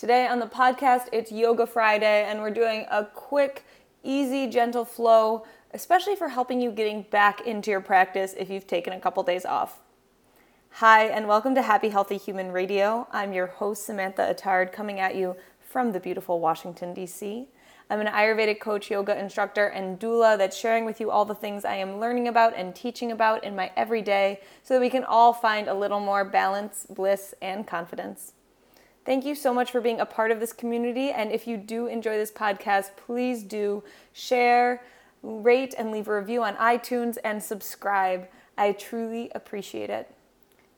Today on the podcast, it's Yoga Friday, and we're doing a quick, easy, gentle flow, especially for helping you getting back into your practice if you've taken a couple days off. Hi, and welcome to Happy Healthy Human Radio. I'm your host, Samantha Attard, coming at you from the beautiful Washington, D.C. I'm an Ayurvedic coach, yoga instructor, and doula that's sharing with you all the things I am learning about and teaching about in my everyday so that we can all find a little more balance, bliss, and confidence. Thank you so much for being a part of this community. And if you do enjoy this podcast, please do share, rate, and leave a review on iTunes and subscribe. I truly appreciate it.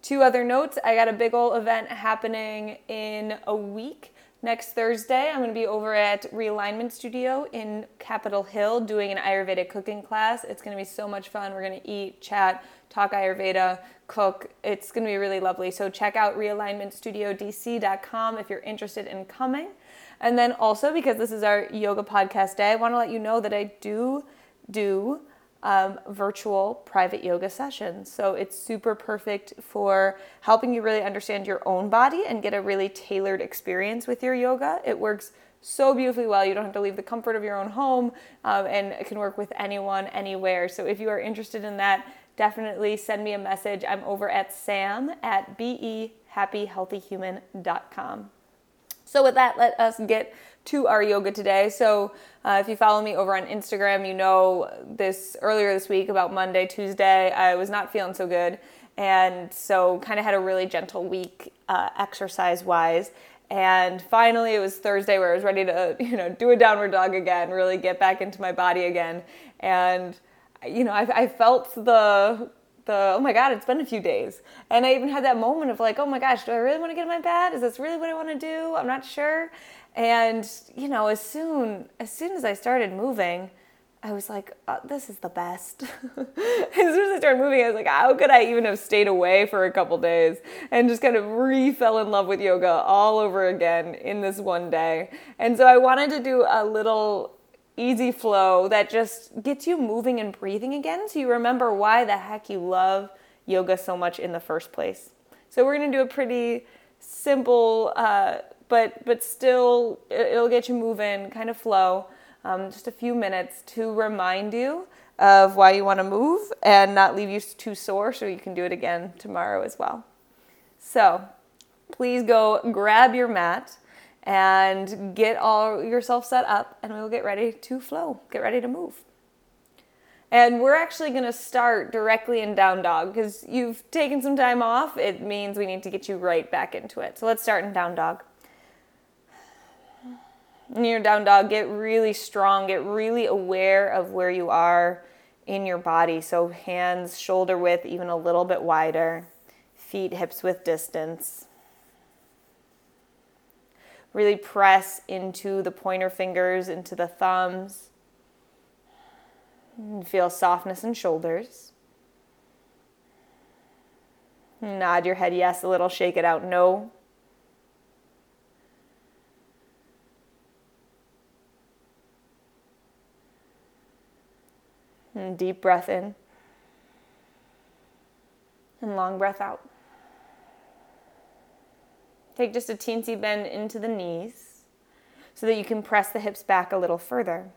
Two other notes I got a big old event happening in a week Next Thursday, I'm going to be over at Realignment Studio in Capitol Hill doing an Ayurvedic cooking class. It's going to be so much fun. We're going to eat, chat, talk Ayurveda, cook. It's going to be really lovely. So check out realignmentstudiodc.com if you're interested in coming. And then also, because this is our yoga podcast day, I want to let you know that I do do um, virtual private yoga sessions. So it's super perfect for helping you really understand your own body and get a really tailored experience with your yoga. It works so beautifully well. You don't have to leave the comfort of your own home um, and it can work with anyone, anywhere. So if you are interested in that, definitely send me a message. I'm over at sam at behappyhealthyhuman.com. So with that, let us get to our yoga today. So, uh, if you follow me over on Instagram, you know this earlier this week about Monday, Tuesday, I was not feeling so good. And so, kind of had a really gentle week uh, exercise wise. And finally, it was Thursday where I was ready to, you know, do a downward dog again, really get back into my body again. And, you know, I, I felt the the oh my god it's been a few days. And i even had that moment of like oh my gosh do i really want to get in my bed? Is this really what i want to do? I'm not sure. And you know, as soon as soon as I started moving, I was like, oh, this is the best. as soon as I started moving, I was like, how could I even have stayed away for a couple days and just kind of re fell in love with yoga all over again in this one day. And so I wanted to do a little easy flow that just gets you moving and breathing again so you remember why the heck you love yoga so much in the first place. So we're to do a pretty simple uh, but but still it'll get you moving, kind of flow. Um, just a few minutes to remind you of why you want to move and not leave you too sore, so you can do it again tomorrow as well. So please go grab your mat and get all yourself set up, and we will get ready to flow. Get ready to move. And we're actually going to start directly in down dog because you've taken some time off. It means we need to get you right back into it. So let's start in down dog your down dog, get really strong, get really aware of where you are in your body. So, hands shoulder width, even a little bit wider, feet hips width distance. Really press into the pointer fingers, into the thumbs. And feel softness in shoulders. Nod your head yes, a little shake it out no. And deep breath in. And long breath out. Take just a teensy bend into the knees so that you can press the hips back a little further.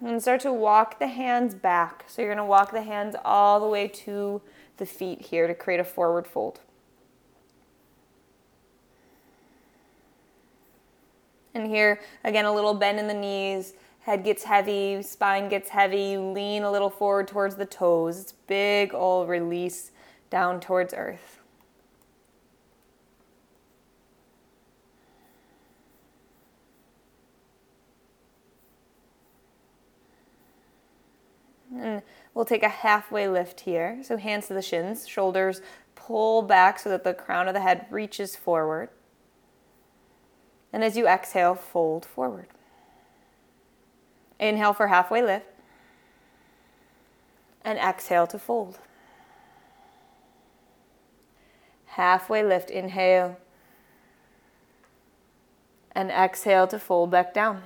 And start to walk the hands back. So you're going to walk the hands all the way to the feet here to create a forward fold. And here, again, a little bend in the knees, head gets heavy, spine gets heavy, lean a little forward towards the toes. It's big old release down towards earth. And we'll take a halfway lift here. So hands to the shins, shoulders pull back so that the crown of the head reaches forward. And as you exhale, fold forward. Inhale for halfway lift. And exhale to fold. Halfway lift, inhale. And exhale to fold back down.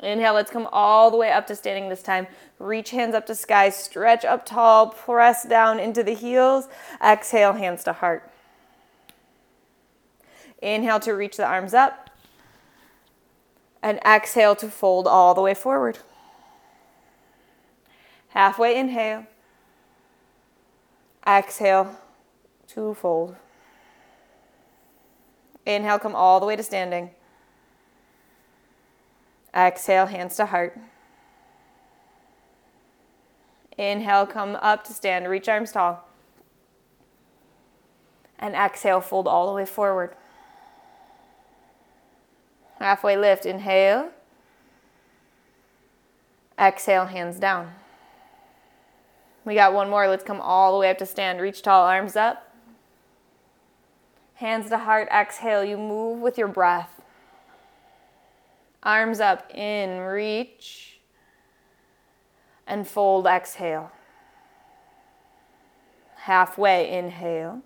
Inhale, let's come all the way up to standing this time. Reach hands up to sky, stretch up tall, press down into the heels. Exhale, hands to heart. Inhale to reach the arms up. And exhale to fold all the way forward. Halfway inhale. Exhale to fold. Inhale, come all the way to standing. Exhale, hands to heart. Inhale, come up to stand, reach arms tall. And exhale, fold all the way forward. Halfway lift, inhale. Exhale, hands down. We got one more. Let's come all the way up to stand. Reach tall, arms up. Hands to heart, exhale. You move with your breath. Arms up, in, reach, and fold, exhale. Halfway, inhale.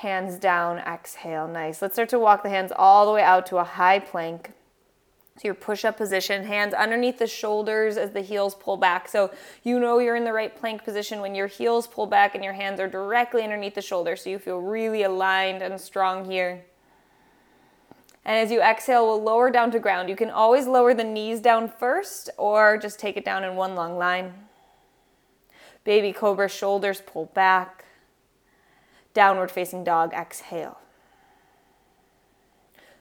Hands down, exhale. Nice. Let's start to walk the hands all the way out to a high plank. So your push up position, hands underneath the shoulders as the heels pull back. So you know you're in the right plank position when your heels pull back and your hands are directly underneath the shoulder. So you feel really aligned and strong here. And as you exhale, we'll lower down to ground. You can always lower the knees down first or just take it down in one long line. Baby cobra, shoulders pull back. Downward facing dog, exhale.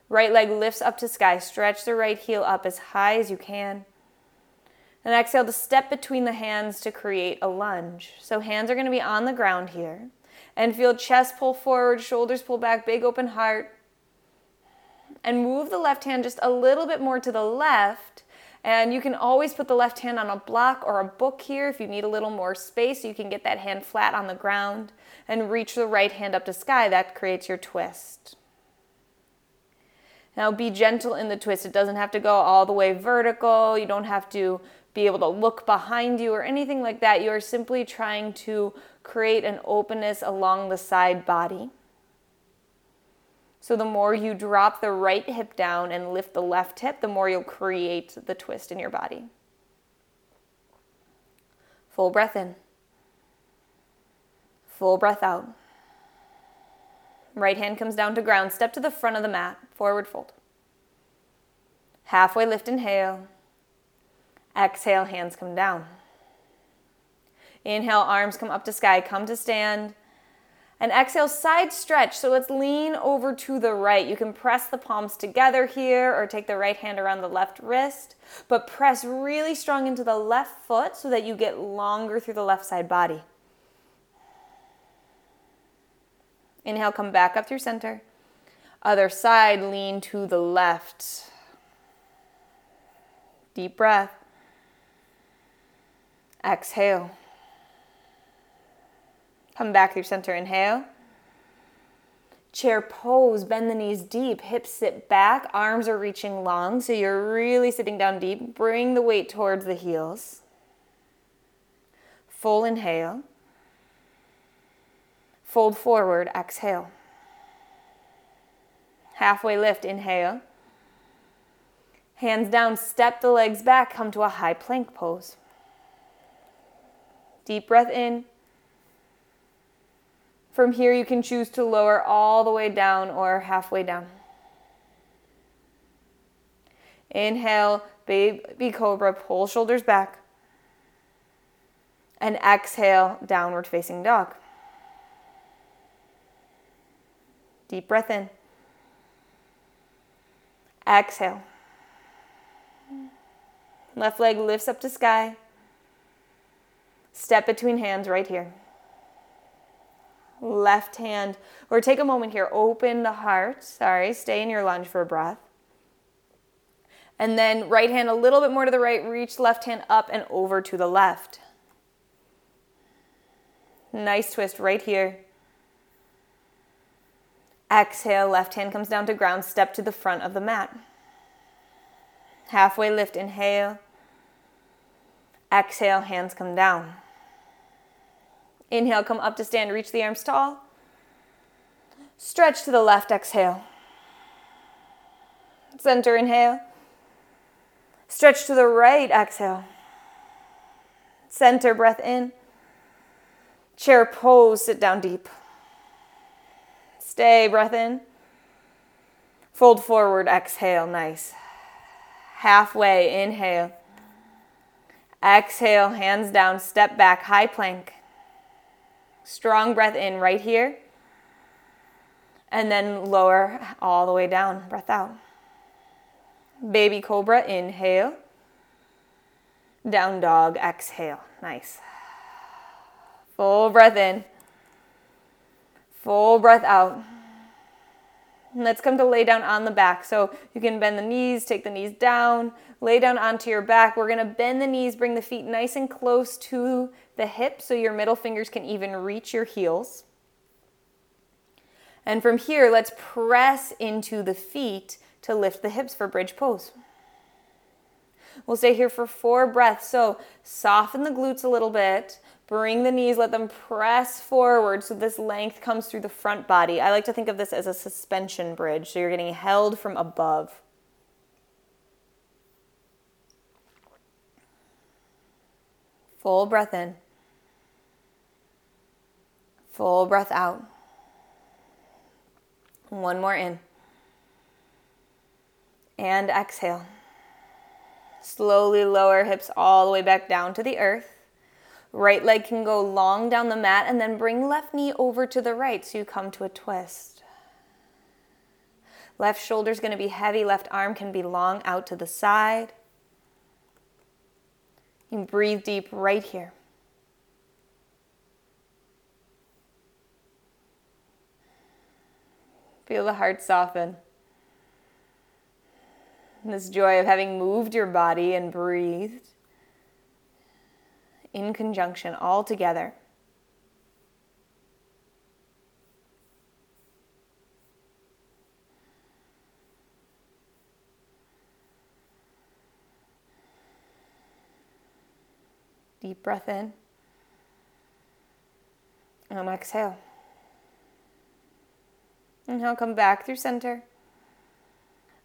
Right leg lifts up to sky. Stretch the right heel up as high as you can. And exhale to step between the hands to create a lunge. So hands are going to be on the ground here. And feel chest pull forward, shoulders pull back, big open heart and move the left hand just a little bit more to the left. And you can always put the left hand on a block or a book here if you need a little more space. You can get that hand flat on the ground and reach the right hand up to sky. That creates your twist. Now be gentle in the twist. It doesn't have to go all the way vertical. You don't have to be able to look behind you or anything like that. You are simply trying to create an openness along the side body. So the more you drop the right hip down and lift the left hip, the more you'll create the twist in your body. Full breath in. Full breath out. Right hand comes down to ground. Step to the front of the mat. Forward fold. Halfway lift, inhale. Exhale, hands come down. Inhale, arms come up to sky. Come to stand. And exhale, side stretch. So let's lean over to the right. You can press the palms together here or take the right hand around the left wrist, but press really strong into the left foot so that you get longer through the left side body. Inhale, come back up through center. Other side, lean to the left. Deep breath. Exhale. Come back through center, inhale. Chair pose, bend the knees deep, hips sit back, arms are reaching long, so you're really sitting down deep. Bring the weight towards the heels. Full inhale. Fold forward, exhale. Halfway lift, inhale. Hands down, step the legs back, come to a high plank pose. Deep breath in. From here, you can choose to lower all the way down or halfway down. Inhale, baby cobra, pull shoulders back. And exhale, downward facing dog. Deep breath in. Exhale. Left leg lifts up to sky. Step between hands right here left hand, or take a moment here, open the heart. Sorry, stay in your lunge for a breath. And then right hand a little bit more to the right, reach left hand up and over to the left. Nice twist right here. Exhale, left hand comes down to ground, step to the front of the mat. Halfway lift, inhale. Exhale, hands come down. Inhale, come up to stand, reach the arms tall. Stretch to the left, exhale. Center, inhale. Stretch to the right, exhale. Center breath in. Chair pose, sit down deep. Stay, breath in. Fold forward, exhale, nice. Halfway, inhale. Exhale, hands down, step back, high plank. Strong breath in right here. And then lower all the way down, breath out. Baby cobra, inhale. Down dog, exhale. Nice. Full breath in. Full breath out. let's come to lay down on the back. So you can bend the knees, take the knees down, lay down onto your back. We're to bend the knees, bring the feet nice and close to the hips so your middle fingers can even reach your heels. And from here, let's press into the feet to lift the hips for bridge pose. We'll stay here for four breaths. So soften the glutes a little bit. Bring the knees, let them press forward so this length comes through the front body. I like to think of this as a suspension bridge. So you're getting held from above. Full breath in. Full breath out. One more in. And exhale. Slowly lower hips all the way back down to the earth. Right leg can go long down the mat and then bring left knee over to the right so you come to a twist. Left shoulder is going to be heavy, left arm can be long out to the side. You breathe deep right here. Feel the heart soften. This joy of having moved your body and breathed in conjunction all together. Deep breath in. And exhale. Inhale, come back through center.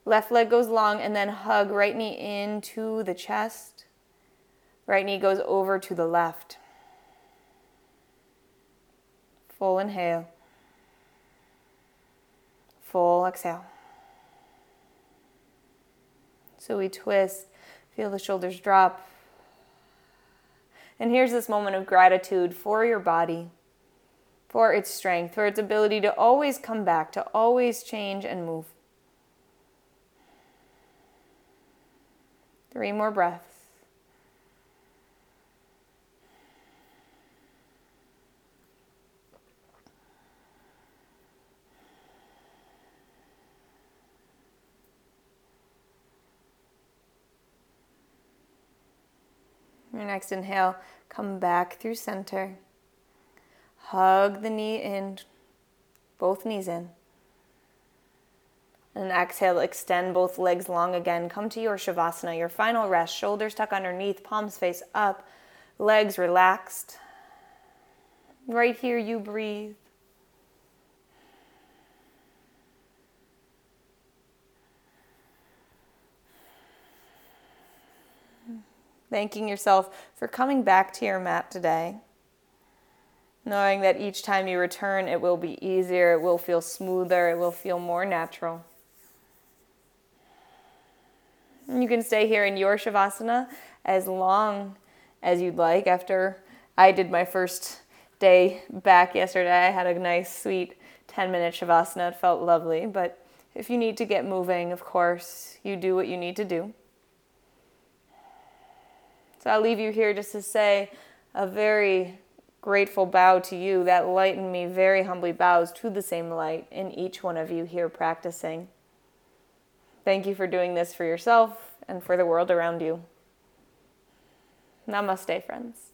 Left leg goes long and then hug right knee into the chest. Right knee goes over to the left. Full inhale. Full exhale. So we twist, feel the shoulders drop. And here's this moment of gratitude for your body, for its strength, for its ability to always come back, to always change and move. Three more breaths. Your next inhale, come back through center. Hug the knee in, both knees in. And exhale, extend both legs long again. Come to your Shavasana, your final rest. Shoulders tuck underneath, palms face up, legs relaxed. Right here, you breathe. Thanking yourself for coming back to your mat today. Knowing that each time you return, it will be easier, it will feel smoother, it will feel more natural. You can stay here in your Shavasana as long as you'd like. After I did my first day back yesterday, I had a nice, sweet 10 minute Shavasana. It felt lovely. But if you need to get moving, of course, you do what you need to do. So I'll leave you here just to say a very grateful bow to you. That light in me very humbly bows to the same light in each one of you here practicing. Thank you for doing this for yourself and for the world around you. Namaste, friends.